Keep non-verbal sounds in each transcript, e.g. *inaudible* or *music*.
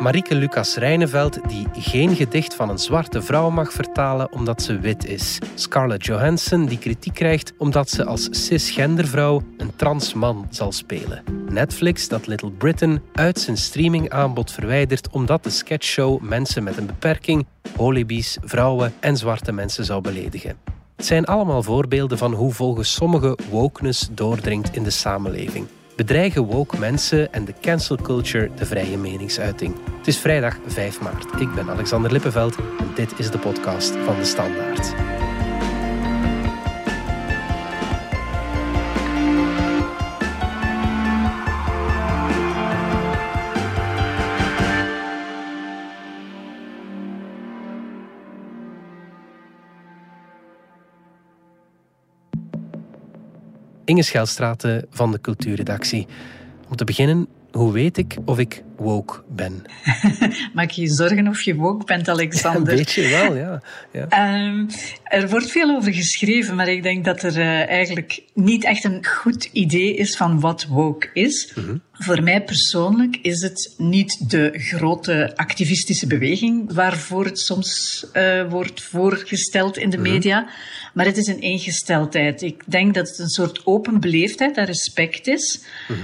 Marieke Lucas Rijneveld die geen gedicht van een zwarte vrouw mag vertalen omdat ze wit is. Scarlett Johansson die kritiek krijgt omdat ze als cisgendervrouw een trans man zal spelen. Netflix dat Little Britain uit zijn streamingaanbod verwijdert omdat de sketchshow mensen met een beperking, holibies, vrouwen en zwarte mensen zou beledigen. Het zijn allemaal voorbeelden van hoe volgens sommigen wokeness doordringt in de samenleving bedreigen woke mensen en de cancel culture de vrije meningsuiting. Het is vrijdag 5 maart. Ik ben Alexander Lippenveld en dit is de podcast van de Standaard. Inge Schelstraten van de cultuurredactie. Om te beginnen, hoe weet ik of ik woke ben? *laughs* Maak je je zorgen of je woke bent, Alexander? een beetje wel, ja. ja. Ehm, er wordt veel over geschreven, maar ik denk dat er uh, eigenlijk niet echt een goed idee is van wat woke is. Mhm. Voor mij persoonlijk is het niet de grote activistische beweging waarvoor het soms uh, wordt voorgesteld in de mhm. media, maar het is een ingesteldheid. Ik denk dat het een soort open beleefdheid en respect is. Mhm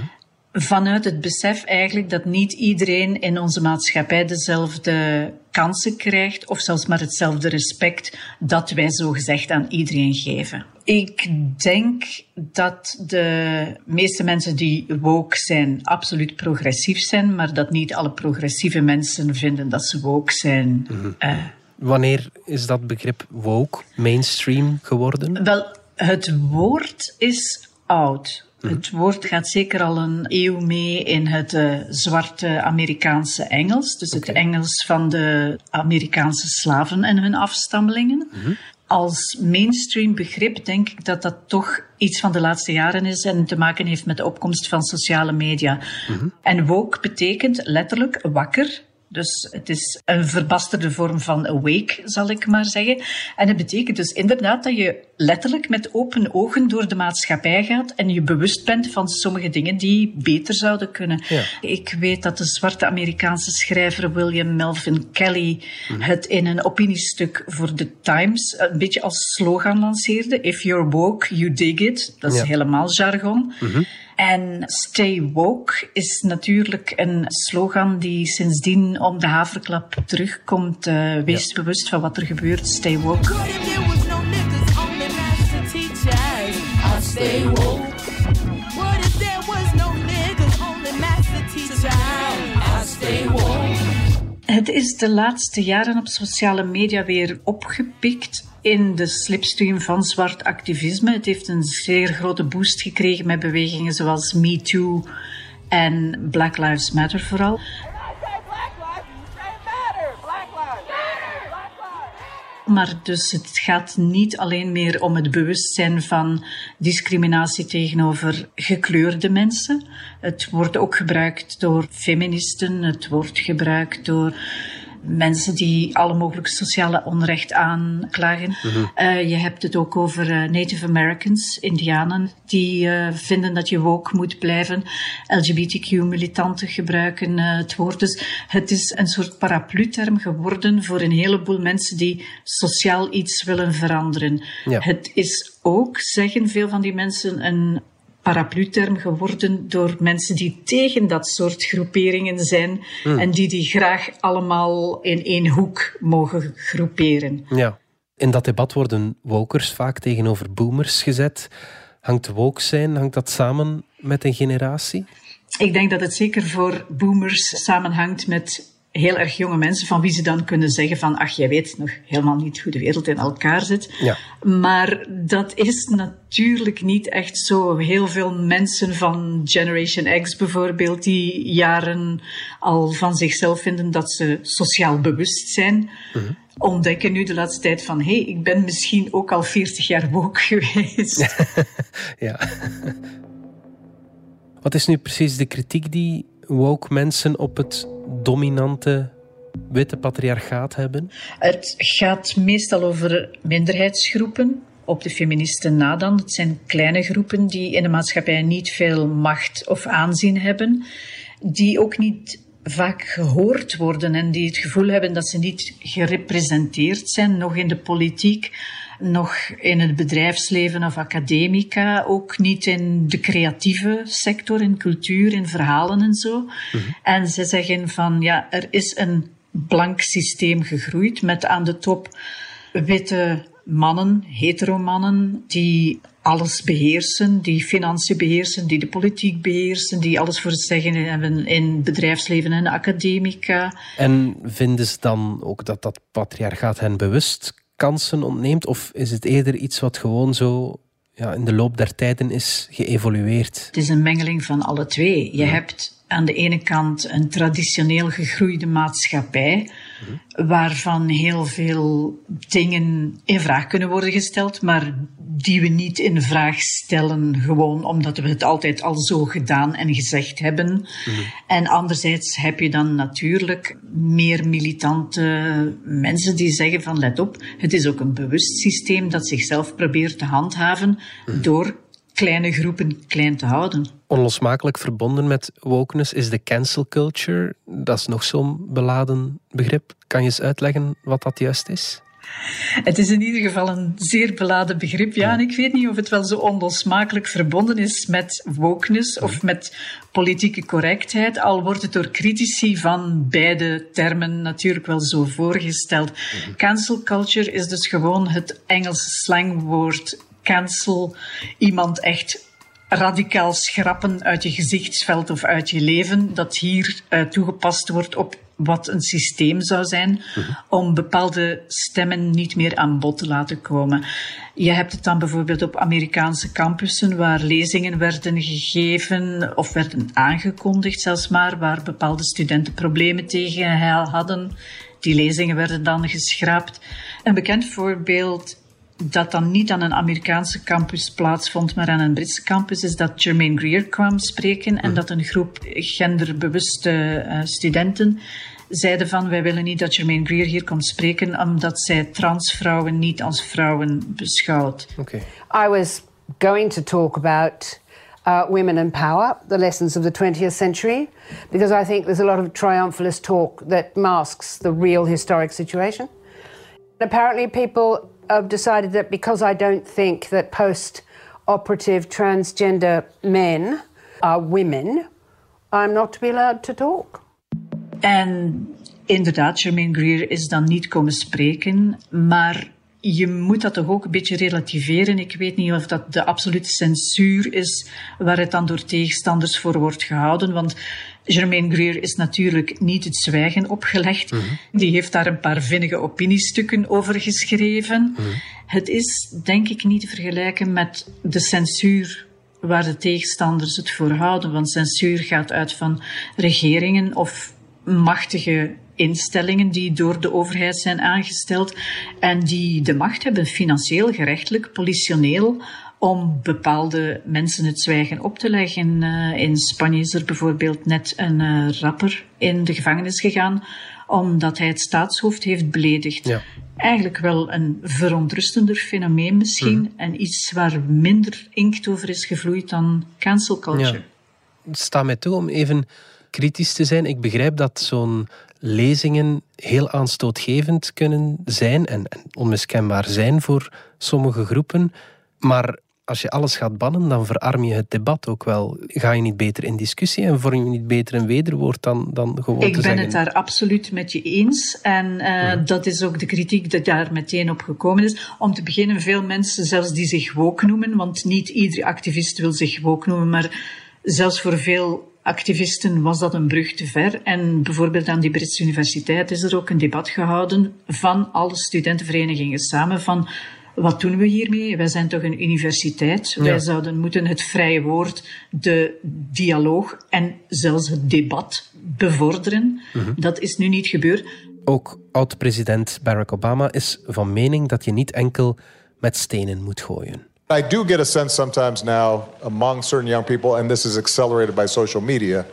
vanuit het besef eigenlijk dat niet iedereen in onze maatschappij dezelfde kansen krijgt of zelfs maar hetzelfde respect dat wij zo gezegd aan iedereen geven. Ik denk dat de meeste mensen die woke zijn absoluut progressief zijn, maar dat niet alle progressieve mensen vinden dat ze woke zijn. Mhm. Eh, Wanneer is dat begrip woke mainstream geworden? Wel, het woord is oud. Het woord gaat zeker al een eeuw mee in het uh, zwarte Amerikaanse Engels. Dus het Engels van de Amerikaanse slaven en hun afstammelingen. Mhm. Als mainstream begrip denk ik dat dat toch iets van de laatste jaren is en te maken heeft met de opkomst van sociale media. Mhm. En woke betekent letterlijk wakker, dus het is een verbasterde vorm van awake, zal ik maar zeggen. En het betekent dus inderdaad dat je letterlijk met open ogen door de maatschappij gaat en je bewust bent van sommige dingen die beter zouden kunnen. Ik weet dat de zwarte Amerikaanse schrijver William Melvin Kelly het in een opiniestuk voor The Times een beetje als slogan lanceerde. If you're woke, you dig it. Dat is helemaal jargon. Mhm. En Stay Woke is natuurlijk een slogan die sindsdien om de haverklap terugkomt. Uh, wees bewust van wat er gebeurt. Stay Woke. Het is de laatste jaren op sociale media weer opgepikt in de slipstream van zwart activisme. Het heeft een zeer grote boost gekregen met bewegingen zoals Me Too en Black Lives Matter vooral. Maar dus het gaat niet alleen meer om het bewustzijn van discriminatie tegenover gekleurde mensen. Het wordt ook gebruikt door feministen, het wordt gebruikt door mensen die alle mogelijke sociale onrecht aanklagen. Mhm. Eh, je hebt het ook over uh, Native Americans, Indianen, die uh, vinden dat je woke moet blijven. LGBTQ-militanten gebruiken het woord. Dus het is een soort paraplu-term geworden voor een heleboel mensen die sociaal iets willen veranderen. Ja. Het is ook, zeggen veel van die mensen, een paraplu-term geworden door mensen die tegen dat soort groeperingen zijn hmm. en die die graag allemaal in één hoek mogen groeperen. Ja. In dat debat worden wokers vaak tegenover boomers gezet. Hangt woke zijn, hangt dat samen met een generatie? Ik denk dat het zeker voor boomers samenhangt met heel erg jonge mensen van wie ze dan kunnen zeggen van ach, jij weet nog helemaal niet hoe de wereld in elkaar zit. Ja. Maar dat is natuurlijk niet echt zo. Heel veel mensen van Generation X bijvoorbeeld, die jaren al van zichzelf vinden dat ze sociaal bewust zijn, mhm. ontdekken nu de laatste tijd van hé, hey, ik ben misschien ook al 40 jaar woke *laughs* geweest. *laughs* ja. Wat is nu precies de kritiek die woke mensen op het dominante witte patriarchaat hebben? Het gaat meestal over minderheidsgroepen. Op de feministen na dan. Het zijn kleine groepen die in de maatschappij niet veel macht of aanzien hebben. Die ook niet vaak gehoord worden en die het gevoel hebben dat ze niet gerepresenteerd zijn, nog in de politiek, nog in het bedrijfsleven of academica, ook niet in de creatieve sector, in cultuur, in verhalen en zo. Mhm. En ze zeggen van ja, er is een blank systeem gegroeid met aan de top witte mannen, heteromannen, die alles beheersen, die financiën beheersen, die de politiek beheersen, die alles voor het zeggen hebben in bedrijfsleven en academica. En vinden ze dan ook dat dat patriarchaat hen bewust kansen ontneemt? Of is het eerder iets wat gewoon zo ja, in de loop der tijden is geëvolueerd? Het is een mengeling van alle twee. Je hebt aan de ene kant een traditioneel gegroeide maatschappij, waarvan heel veel dingen in vraag kunnen worden gesteld, maar die we niet in vraag stellen, gewoon omdat we het altijd al zo gedaan en gezegd hebben. En anderzijds heb je dan natuurlijk meer militante mensen die zeggen van let op, het is ook een bewust systeem dat zichzelf probeert te handhaven door kleine groepen klein te houden. Onlosmakelijk verbonden met wokeness is de cancel culture. Dat is nog zo'n beladen begrip. Kan je eens uitleggen wat dat juist is? Het is in ieder geval een zeer beladen begrip, ja. En ik weet niet of het wel zo onlosmakelijk verbonden is met wokeness of met politieke correctheid, al wordt het door critici van beide termen natuurlijk wel zo voorgesteld. Cancel culture is dus gewoon het Engelse slangwoord cancel, iemand echt radicaal schrappen uit je gezichtsveld of uit je leven, dat hier uh, toegepast wordt op wat een systeem zou zijn, om bepaalde stemmen niet meer aan bod te laten komen. Je hebt het dan bijvoorbeeld op Amerikaanse campussen, waar lezingen werden gegeven of werden aangekondigd zelfs maar, waar bepaalde studenten problemen tegen hadden. Die lezingen werden dan geschrapt. Een bekend voorbeeld dat dan niet aan een Amerikaanse campus plaatsvond, maar aan een Britse campus, is dat Jermaine Greer kwam spreken en mhm. dat een groep genderbewuste uh, studenten zeiden van wij willen niet dat Jermaine Greer hier komt spreken omdat zij transvrouwen niet als vrouwen beschouwt. Okay. I was going to talk about uh, women and power, the lessons of the 20th century, because I think there's a lot of triumphalist talk that masks the real historic situation. Apparently people have decided that because I don't think that post operative transgender men are women, I'm not to be allowed to talk. En inderdaad, Jermaine Greer is dan niet komen spreken, maar je moet dat toch ook een beetje relativeren. Ik weet niet of dat de absolute censuur is waar het dan door tegenstanders voor wordt gehouden, want Germaine Greer is natuurlijk niet het zwijgen opgelegd. Mhm. Die heeft daar een paar vinnige opiniestukken over geschreven. Mhm. Het is denk ik niet te vergelijken met de censuur waar de tegenstanders het voor houden. Want censuur gaat uit van regeringen of machtige instellingen die door de overheid zijn aangesteld en die de macht hebben, financieel, gerechtelijk, politioneel, om bepaalde mensen het zwijgen op te leggen. Uh, in Spanje is er bijvoorbeeld net een uh, rapper in de gevangenis gegaan omdat hij het staatshoofd heeft beledigd. Ja. Eigenlijk wel een verontrustender fenomeen misschien mhm. en iets waar minder inkt over is gevloeid dan cancel culture. Ja. Sta mij toe om even kritisch te zijn. Ik begrijp dat zo'n lezingen heel aanstootgevend kunnen zijn en, en onmiskenbaar zijn voor sommige groepen. Maar als je alles gaat bannen, dan verarm je het debat ook wel. Ga je niet beter in discussie en vorm je niet beter een wederwoord dan, dan gewoon Ik te ben het daar absoluut met je eens. En uh, dat is ook de kritiek die daar meteen op gekomen is. Om te beginnen, veel mensen, zelfs die zich woke noemen, want niet iedere activist wil zich woke noemen, maar zelfs voor veel activisten was dat een brug te ver. En bijvoorbeeld aan die Britse universiteit is er ook een debat gehouden van alle studentenverenigingen samen van wat doen we hiermee? Wij zijn toch een universiteit. Wij zouden moeten het vrije woord, de dialoog en zelfs het debat bevorderen. Mhm. Dat is nu niet gebeurd. Ook oud-president Barack Obama is van mening dat je niet enkel met stenen moet gooien. I do get a sense sometimes now among certain young people, and this is accelerated by social media,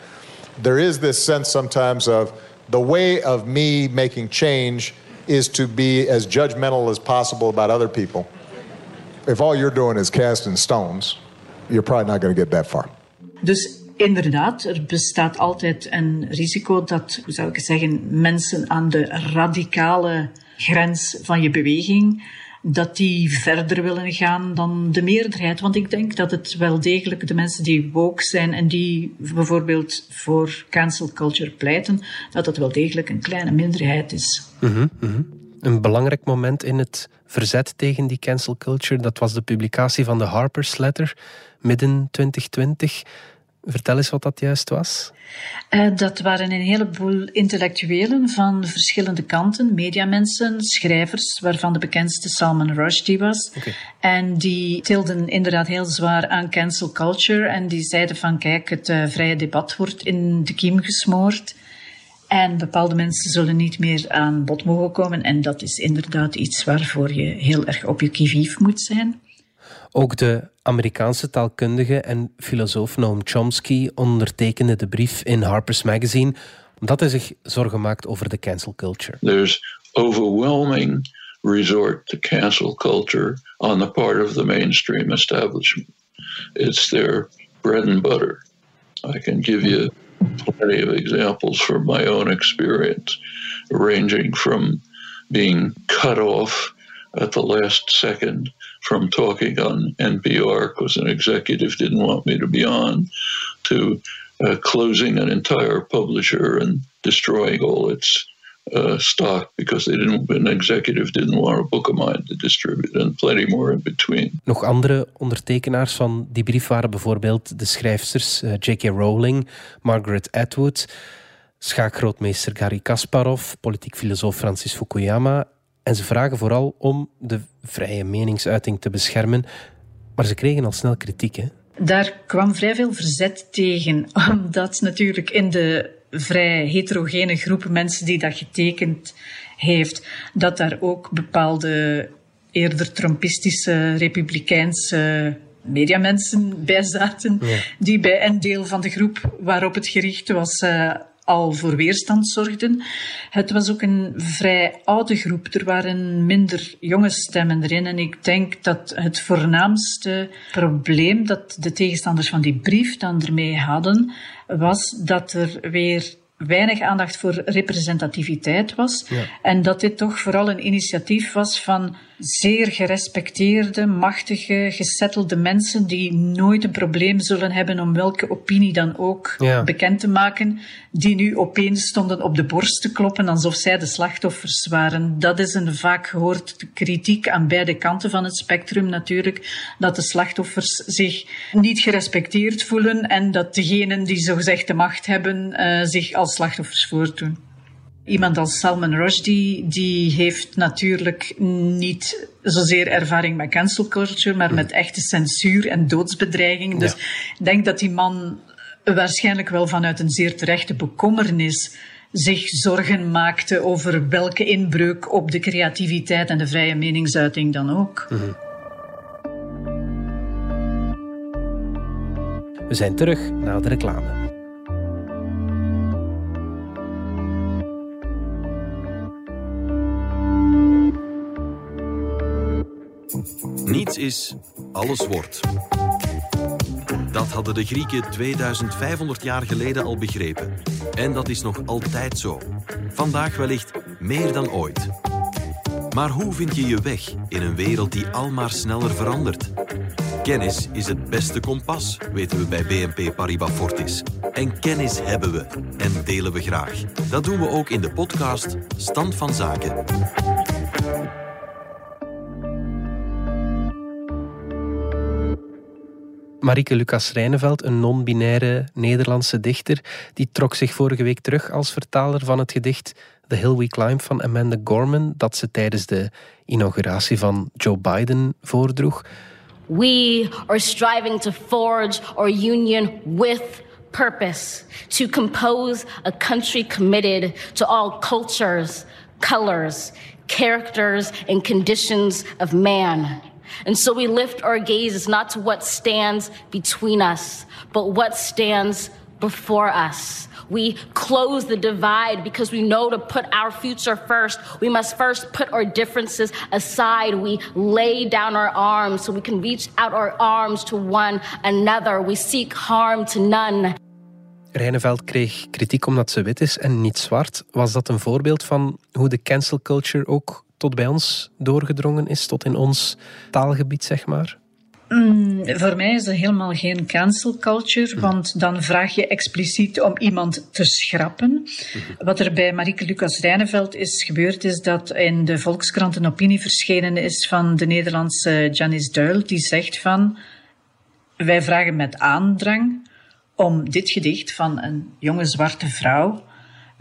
there is this sense sometimes of the way of me making change is to be as judgmental as possible about other people. If all you're doing is casting stones, you're probably not going to get that far. Dus Inderdaad, er bestaat altijd een risico dat, hoe zou ik zeggen, mensen aan de radicale grens van je beweging, dat die verder willen gaan dan de meerderheid. Want ik denk dat het wel degelijk de mensen die woke zijn en die bijvoorbeeld voor cancel culture pleiten, dat dat wel degelijk een kleine minderheid is. Mhm, mhm. Een belangrijk moment in het verzet tegen die cancel culture, dat was de publicatie van de Harper's Letter midden 2020. Vertel eens wat dat juist was. Uh, dat waren een heleboel intellectuelen van verschillende kanten, mediamensen, schrijvers, waarvan de bekendste Salman Rushdie was. Okay. En die tilden inderdaad heel zwaar aan cancel culture en die zeiden van kijk, het uh, vrije debat wordt in de kiem gesmoord. En bepaalde mensen zullen niet meer aan bod mogen komen. En dat is inderdaad iets waarvoor je heel erg op je kivief moet zijn. Ook de Amerikaanse taalkundige en filosoof Noam Chomsky ondertekende de brief in Harper's Magazine omdat hij zich zorgen maakt over de cancel culture. There's overwhelming resort to cancel culture on the part of the mainstream establishment. It's their bread and butter. I can give you plenty of examples from my own experience, ranging from being cut off at the last second from talking on NPR because an executive didn't want me to be on, to uh, closing an entire publisher and destroying all its uh, stock because they didn't, an executive didn't want a book of mine to distribute, and plenty more in between. Nog andere ondertekenaars van die brief waren bijvoorbeeld de schrijfsters uh, J.K. Rowling, Margaret Atwood, schaakgrootmeester Garry Kasparov, politiek filosoof Francis Fukuyama en ze vragen vooral om de vrije meningsuiting te beschermen. Maar ze kregen al snel kritiek. Hè? Daar kwam vrij veel verzet tegen, *laughs* omdat natuurlijk in de vrij heterogene groep mensen die dat getekend heeft, dat daar ook bepaalde eerder Trumpistische, republikeinse mediamensen bij zaten, die bij een deel van de groep waarop het gericht was uh, al voor weerstand zorgden. Het was ook een vrij oude groep. Er waren minder jonge stemmen erin. En ik denk dat het voornaamste probleem dat de tegenstanders van die brief dan ermee hadden, was dat er weer weinig aandacht voor representativiteit was. En dat dit toch vooral een initiatief was van zeer gerespecteerde, machtige, gesettelde mensen die nooit een probleem zullen hebben om welke opinie dan ook bekend te maken, die nu opeens stonden op de borst te kloppen alsof zij de slachtoffers waren. Dat is een vaak gehoord kritiek aan beide kanten van het spectrum natuurlijk, dat de slachtoffers zich niet gerespecteerd voelen en dat degenen die zogezegd de macht hebben uh, zich als slachtoffers voordoen. Iemand als Salman Rushdie, die heeft natuurlijk niet zozeer ervaring met cancel culture, maar met echte censuur en doodsbedreiging. Dus ik denk dat die man waarschijnlijk wel vanuit een zeer terechte bekommernis zich zorgen maakte over welke inbreuk op de creativiteit en de vrije meningsuiting dan ook. We zijn terug na de reclame. Niets is, alles wordt. Dat hadden de Grieken 2500 jaar geleden al begrepen. En dat is nog altijd zo. Vandaag wellicht meer dan ooit. Maar hoe vind je je weg in een wereld die almaar sneller verandert? Kennis is het beste kompas, weten we bij BNP Paribas Fortis. En kennis hebben we en delen we graag. Dat doen we ook in de podcast Stand van Zaken. Marike Lucas Rijneveld, een non-binaire Nederlandse dichter, die trok zich vorige week terug als vertaler van het gedicht The Hill We Climb van Amanda Gorman, dat ze tijdens de inauguratie van Joe Biden voordroeg. We are striving to forge our union with purpose, to compose a country committed to all cultures, colors, characters, and conditions of man. And so we lift our gazes not to what stands between us, but what stands before us. We close the divide because we know to put our future first. We must first put our differences aside. We lay down our arms so we can reach out our arms to one another. We seek harm to none. Reineveld kreeg kritiek omdat ze wit is en niet zwart. Was dat een voorbeeld van hoe de cancel culture ook tot bij ons doorgedrongen is, tot in ons taalgebied, zeg maar? Mm, voor mij is dat helemaal geen cancel culture, want dan vraag je expliciet om iemand te schrappen. Wat er bij Marieke Lucas Rijneveld is gebeurd, is dat in de Volkskrant een opinie verschenen is van de Nederlandse Janice Duil, die zegt van, wij vragen met aandrang om dit gedicht van een jonge zwarte vrouw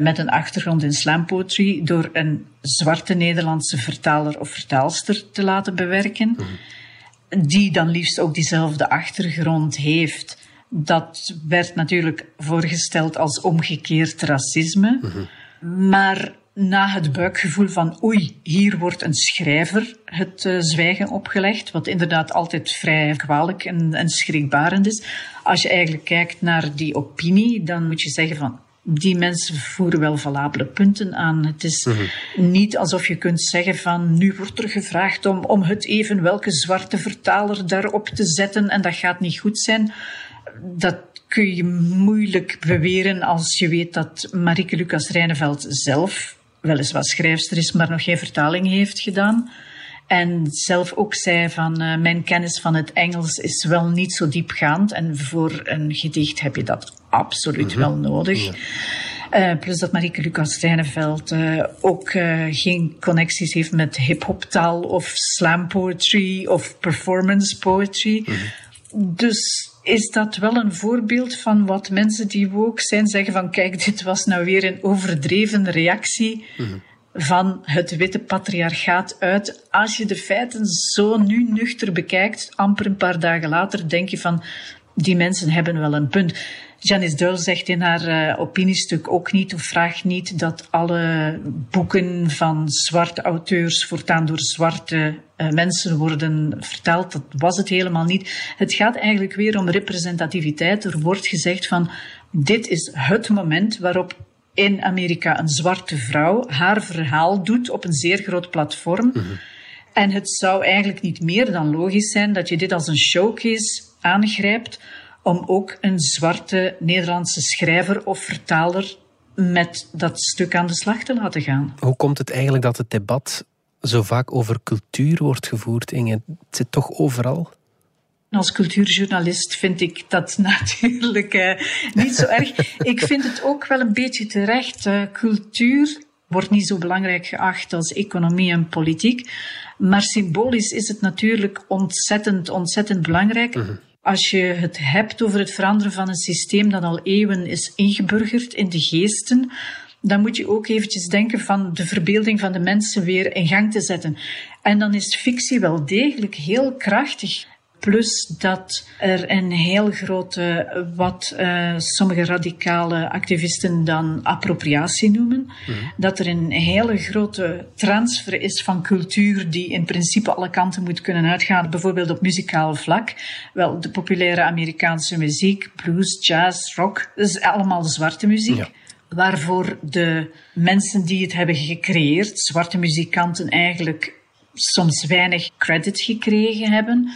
met een achtergrond in slam poetry door een zwarte Nederlandse vertaler of vertaalster te laten bewerken die dan liefst ook diezelfde achtergrond heeft. Dat werd natuurlijk voorgesteld als omgekeerd racisme. Maar na het buikgevoel van oei, hier wordt een schrijver het uh, zwijgen opgelegd, wat inderdaad altijd vrij kwalijk en, en schrikbarend is. Als je eigenlijk kijkt naar die opinie, dan moet je zeggen van die mensen voeren wel valabele punten aan. Het is niet alsof je kunt zeggen van nu wordt er gevraagd om, om het even welke zwarte vertaler daarop te zetten en dat gaat niet goed zijn. Dat kun je moeilijk beweren als je weet dat Marieke Lucas Rijneveld zelf weliswaar schrijfster is, maar nog geen vertaling heeft gedaan. En zelf ook zei van uh, mijn kennis van het Engels is wel niet zo diepgaand. En voor een gedicht heb je dat absoluut mm -hmm. wel nodig. Ja. Uh, plus dat Marieke Lucas Rijneveld uh, ook geen connecties heeft met hip-hop-taal of slam poetry of performance poetry. Mm -hmm. Dus is dat wel een voorbeeld van wat mensen die woke zijn zeggen van kijk, dit was nou weer een overdreven reactie. Mm -hmm van het witte patriarchaat uit. Als je de feiten zo nu nuchter bekijkt, amper een paar dagen later, denk je van, die mensen hebben wel een punt. Janice Duil zegt in haar uh, opiniestuk ook niet of vraagt niet dat alle boeken van zwarte auteurs voortaan door zwarte uh, mensen worden vertaald. Dat was het helemaal niet. Het gaat eigenlijk weer om representativiteit. Er wordt gezegd van dit is het moment waarop in Amerika een zwarte vrouw haar verhaal doet op een zeer groot platform. Mm -hmm. En het zou eigenlijk niet meer dan logisch zijn dat je dit als een showcase aangrijpt om ook een zwarte Nederlandse schrijver of vertaler met dat stuk aan de slag te laten gaan. Hoe komt het eigenlijk dat het debat zo vaak over cultuur wordt gevoerd, Inge? Het zit toch overal? Als cultuurjournalist vind ik dat *laughs* natuurlijk uh, niet zo erg. Ik vind het ook wel een beetje terecht. Uh, cultuur wordt niet zo belangrijk geacht als economie en politiek. Maar symbolisch is het natuurlijk ontzettend, ontzettend belangrijk. Mm -hmm. Als je het hebt over het veranderen van een systeem dat al eeuwen is ingeburgerd in de geesten, dan moet je ook eventjes denken van de verbeelding van de mensen weer in gang te zetten. En dan is fictie wel degelijk heel krachtig. Plus dat er een heel grote, wat uh, sommige radicale activisten dan appropriatie noemen. Mm -hmm. Dat er een hele grote transfer is van cultuur die in principe alle kanten moet kunnen uitgaan. Bijvoorbeeld op muzikaal vlak. Wel, de populaire Amerikaanse muziek, blues, jazz, rock, dat is allemaal zwarte muziek. Ja waarvoor de mensen die het hebben gecreëerd, zwarte muzikanten, eigenlijk soms weinig credit gekregen hebben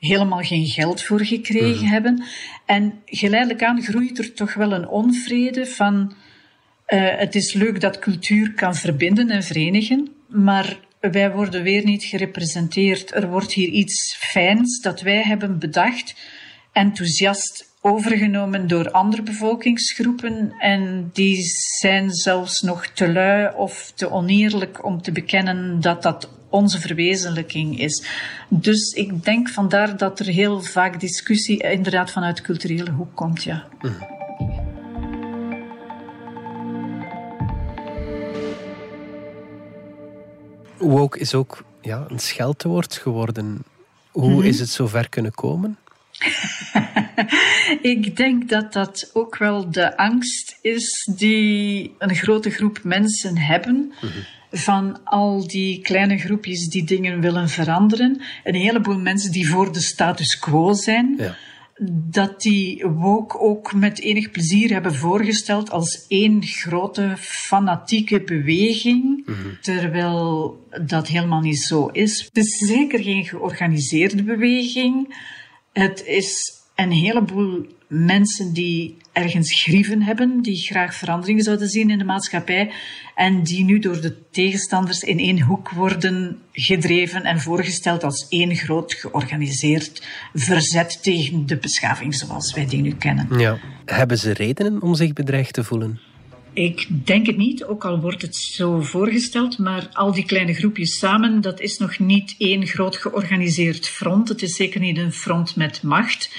helemaal geen geld voor gekregen mm. hebben. En geleidelijk aan groeit er toch wel een onvrede van uh, het is leuk dat cultuur kan verbinden en verenigen, maar wij worden weer niet gerepresenteerd. Er wordt hier iets fijns dat wij hebben bedacht, enthousiast overgenomen door andere bevolkingsgroepen en die zijn zelfs nog te lui of te oneerlijk om te bekennen dat dat onze verwezenlijking is. Dus ik denk vandaar dat er heel vaak discussie inderdaad vanuit de culturele hoek komt, ja. Mm. Woke is ook ja, een scheldwoord geworden. Hoe mm-hmm. is het zo ver kunnen komen? *laughs* ik denk dat dat ook wel de angst is die een grote groep mensen hebben. Mm-hmm van al die kleine groepjes die dingen willen veranderen. Een heleboel mensen die voor de status quo zijn. Ja. Dat die woke ook met enig plezier hebben voorgesteld als één grote fanatieke beweging. Mm -hmm. Terwijl dat helemaal niet zo is. Het is zeker geen georganiseerde beweging. Het is een heleboel mensen die ergens grieven hebben, die graag veranderingen zouden zien in de maatschappij en die nu door de tegenstanders in één hoek worden gedreven en voorgesteld als één groot georganiseerd verzet tegen de beschaving zoals wij die nu kennen. Ja. Hebben ze redenen om zich bedreigd te voelen? Ik denk het niet, ook al wordt het zo voorgesteld, maar al die kleine groepjes samen, dat is nog niet één groot georganiseerd front. Het is zeker niet een front met macht.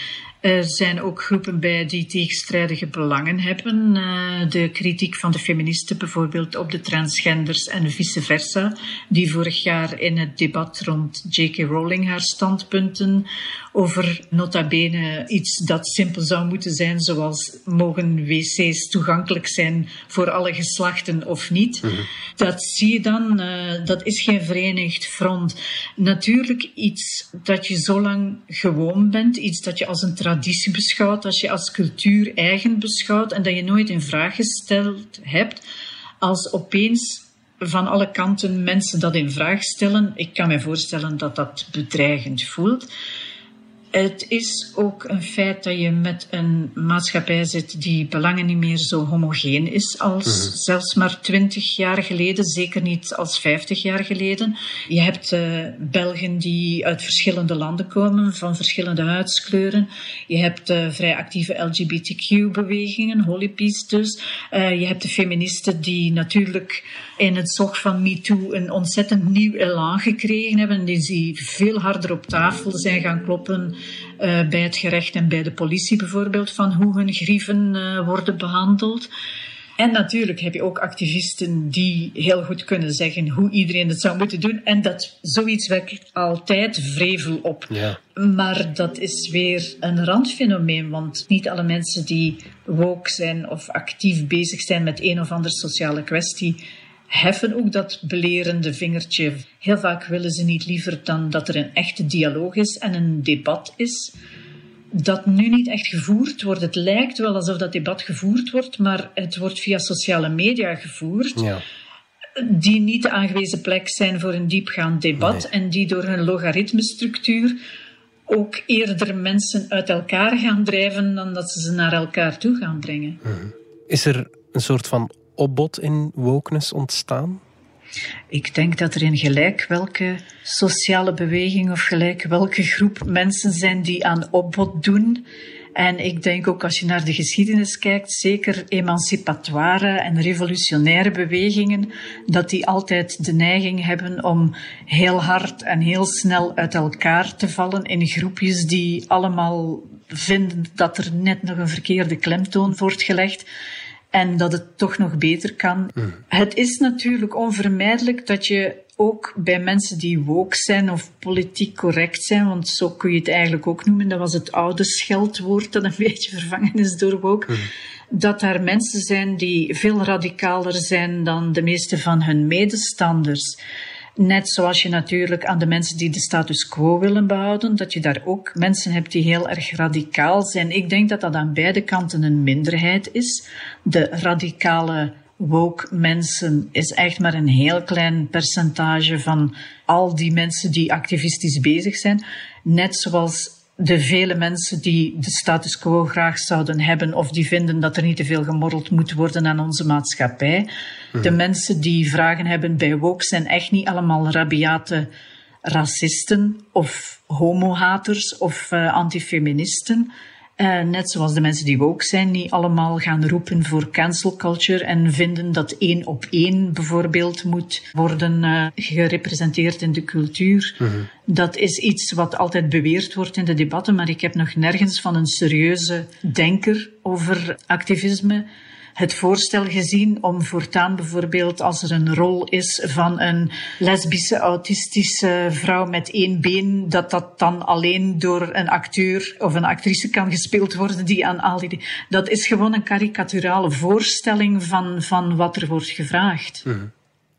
Er zijn ook groepen bij die tegenstrijdige belangen hebben. Uh, de kritiek van de feministen bijvoorbeeld op de transgenders en vice versa, die vorig jaar in het debat rond J.K. Rowling haar standpunten over nota bene iets dat simpel zou moeten zijn, zoals mogen wc's toegankelijk zijn voor alle geslachten of niet. Mm -hmm. Dat zie je dan, uh, dat is geen verenigd front. Natuurlijk iets dat je zo lang gewoon bent, iets dat je als een traditie beschouwt, als je als cultuur eigen beschouwt en dat je nooit in vraag gesteld hebt, als opeens van alle kanten mensen dat in vraag stellen, ik kan me voorstellen dat dat bedreigend voelt. Het is ook een feit dat je met een maatschappij zit die belangen niet meer zo homogeen is als mm -hmm. zelfs maar twintig jaar geleden, zeker niet als vijftig jaar geleden. Je hebt uh, Belgen die uit verschillende landen komen, van verschillende huidskleuren. Je hebt uh, vrij actieve LGBTQ-bewegingen, Holy Peace dus. Uh, je hebt de feministen die natuurlijk in het zog van MeToo een ontzettend nieuw elan gekregen hebben, die veel harder op tafel zijn gaan kloppen uh, bij het gerecht en bij de politie bijvoorbeeld, van hoe hun grieven uh, worden behandeld. En natuurlijk heb je ook activisten die heel goed kunnen zeggen hoe iedereen het zou moeten doen. En dat zoiets wekt altijd vrevel op. Ja. Maar dat is weer een randfenomeen, want niet alle mensen die woke zijn of actief bezig zijn met een of andere sociale kwestie, heffen ook dat belerende vingertje. Heel vaak willen ze niet liever dan dat er een echte dialoog is en een debat is. Dat nu niet echt gevoerd wordt. Het lijkt wel alsof dat debat gevoerd wordt, maar het wordt via sociale media gevoerd. Ja. Die niet de aangewezen plek zijn voor een diepgaand debat Nee. en die door hun logaritmestructuur ook eerder mensen uit elkaar gaan drijven dan dat ze ze naar elkaar toe gaan brengen. Is er een soort van opbod in wokeness ontstaan? Ik denk dat er in gelijk welke sociale beweging of gelijk welke groep mensen zijn die aan opbod doen. En ik denk ook als je naar de geschiedenis kijkt, zeker emancipatoire en revolutionaire bewegingen, dat die altijd de neiging hebben om heel hard en heel snel uit elkaar te vallen in groepjes die allemaal vinden dat er net nog een verkeerde klemtoon wordt gelegd en dat het toch nog beter kan. Mm. Het is natuurlijk onvermijdelijk dat je ook bij mensen die woke zijn of politiek correct zijn, want zo kun je het eigenlijk ook noemen, dat was het oude scheldwoord dat een *laughs* beetje vervangen is door woke, dat daar mensen zijn die veel radicaler zijn dan de meeste van hun medestanders. Net zoals je natuurlijk aan de mensen die de status quo willen behouden, dat je daar ook mensen hebt die heel erg radicaal zijn. Ik denk dat dat aan beide kanten een minderheid is. De radicale woke mensen is echt maar een heel klein percentage van al die mensen die activistisch bezig zijn. Net zoals de vele mensen die de status quo graag zouden hebben of die vinden dat er niet te veel gemorreld moet worden aan onze maatschappij. De mensen die vragen hebben bij woke zijn echt niet allemaal rabiate racisten of homohaters of uh, antifeministen. Uh, net zoals de mensen die woke zijn, niet allemaal gaan roepen voor cancel culture en vinden dat één op één bijvoorbeeld moet worden uh, gerepresenteerd in de cultuur. Mm-hmm. Dat is iets wat altijd beweerd wordt in de debatten, maar ik heb nog nergens van een serieuze denker over activisme het voorstel gezien om voortaan bijvoorbeeld als er een rol is van een lesbische autistische vrouw met één been, dat dat dan alleen door een acteur of een actrice kan gespeeld worden die aan al die... Dat is gewoon een karikaturale voorstelling van, van wat er wordt gevraagd. Mm.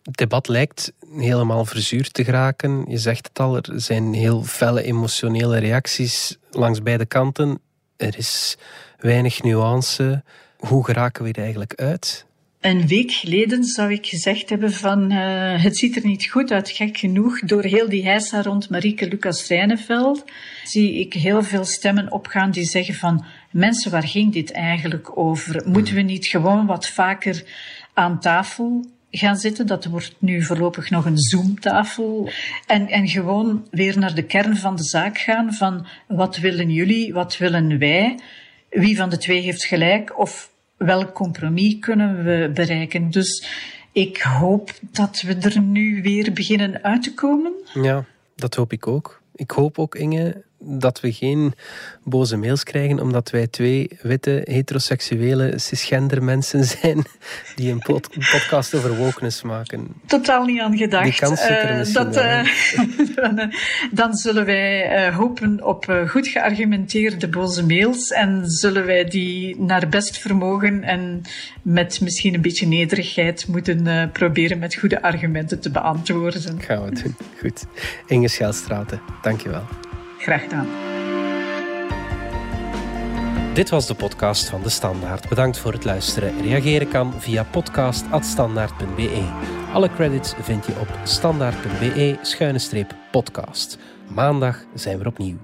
Het debat lijkt helemaal verzuurd te geraken. Je zegt het al, er zijn heel felle emotionele reacties langs beide kanten. Er is weinig nuance. Hoe geraken we er eigenlijk uit? Een week geleden zou ik gezegd hebben van uh, het ziet er niet goed uit, gek genoeg. Door heel die heisa rond Marieke Lucas Rijneveld zie ik heel veel stemmen opgaan die zeggen van mensen, waar ging dit eigenlijk over? Moeten we niet gewoon wat vaker aan tafel gaan zitten. Dat wordt nu voorlopig nog een zoomtafel. En, en gewoon weer naar de kern van de zaak gaan van wat willen jullie, wat willen wij? Wie van de twee heeft gelijk of welk compromis kunnen we bereiken? Dus ik hoop dat we er nu weer beginnen uit te komen. Ja, dat hoop ik ook. Ik hoop ook, Inge, dat we geen boze mails krijgen omdat wij twee witte, heteroseksuele, cisgender mensen zijn *laughs* die een, podcast over wokeness maken. Totaal niet aan gedacht. Die kans zit er eh, dat, uh, *laughs* Dan zullen wij uh, hopen op goed geargumenteerde boze mails en zullen wij die naar best vermogen en met misschien een beetje nederigheid moeten proberen met goede argumenten te beantwoorden. Gaan we doen. Goed. Inge Schelstraten, dankjewel. Graag gedaan. Dit was de podcast van De Standaard. Bedankt voor het luisteren. Reageren kan via podcast.standaard.be. Alle credits vind je op standaard.be-podcast. Maandag zijn we opnieuw.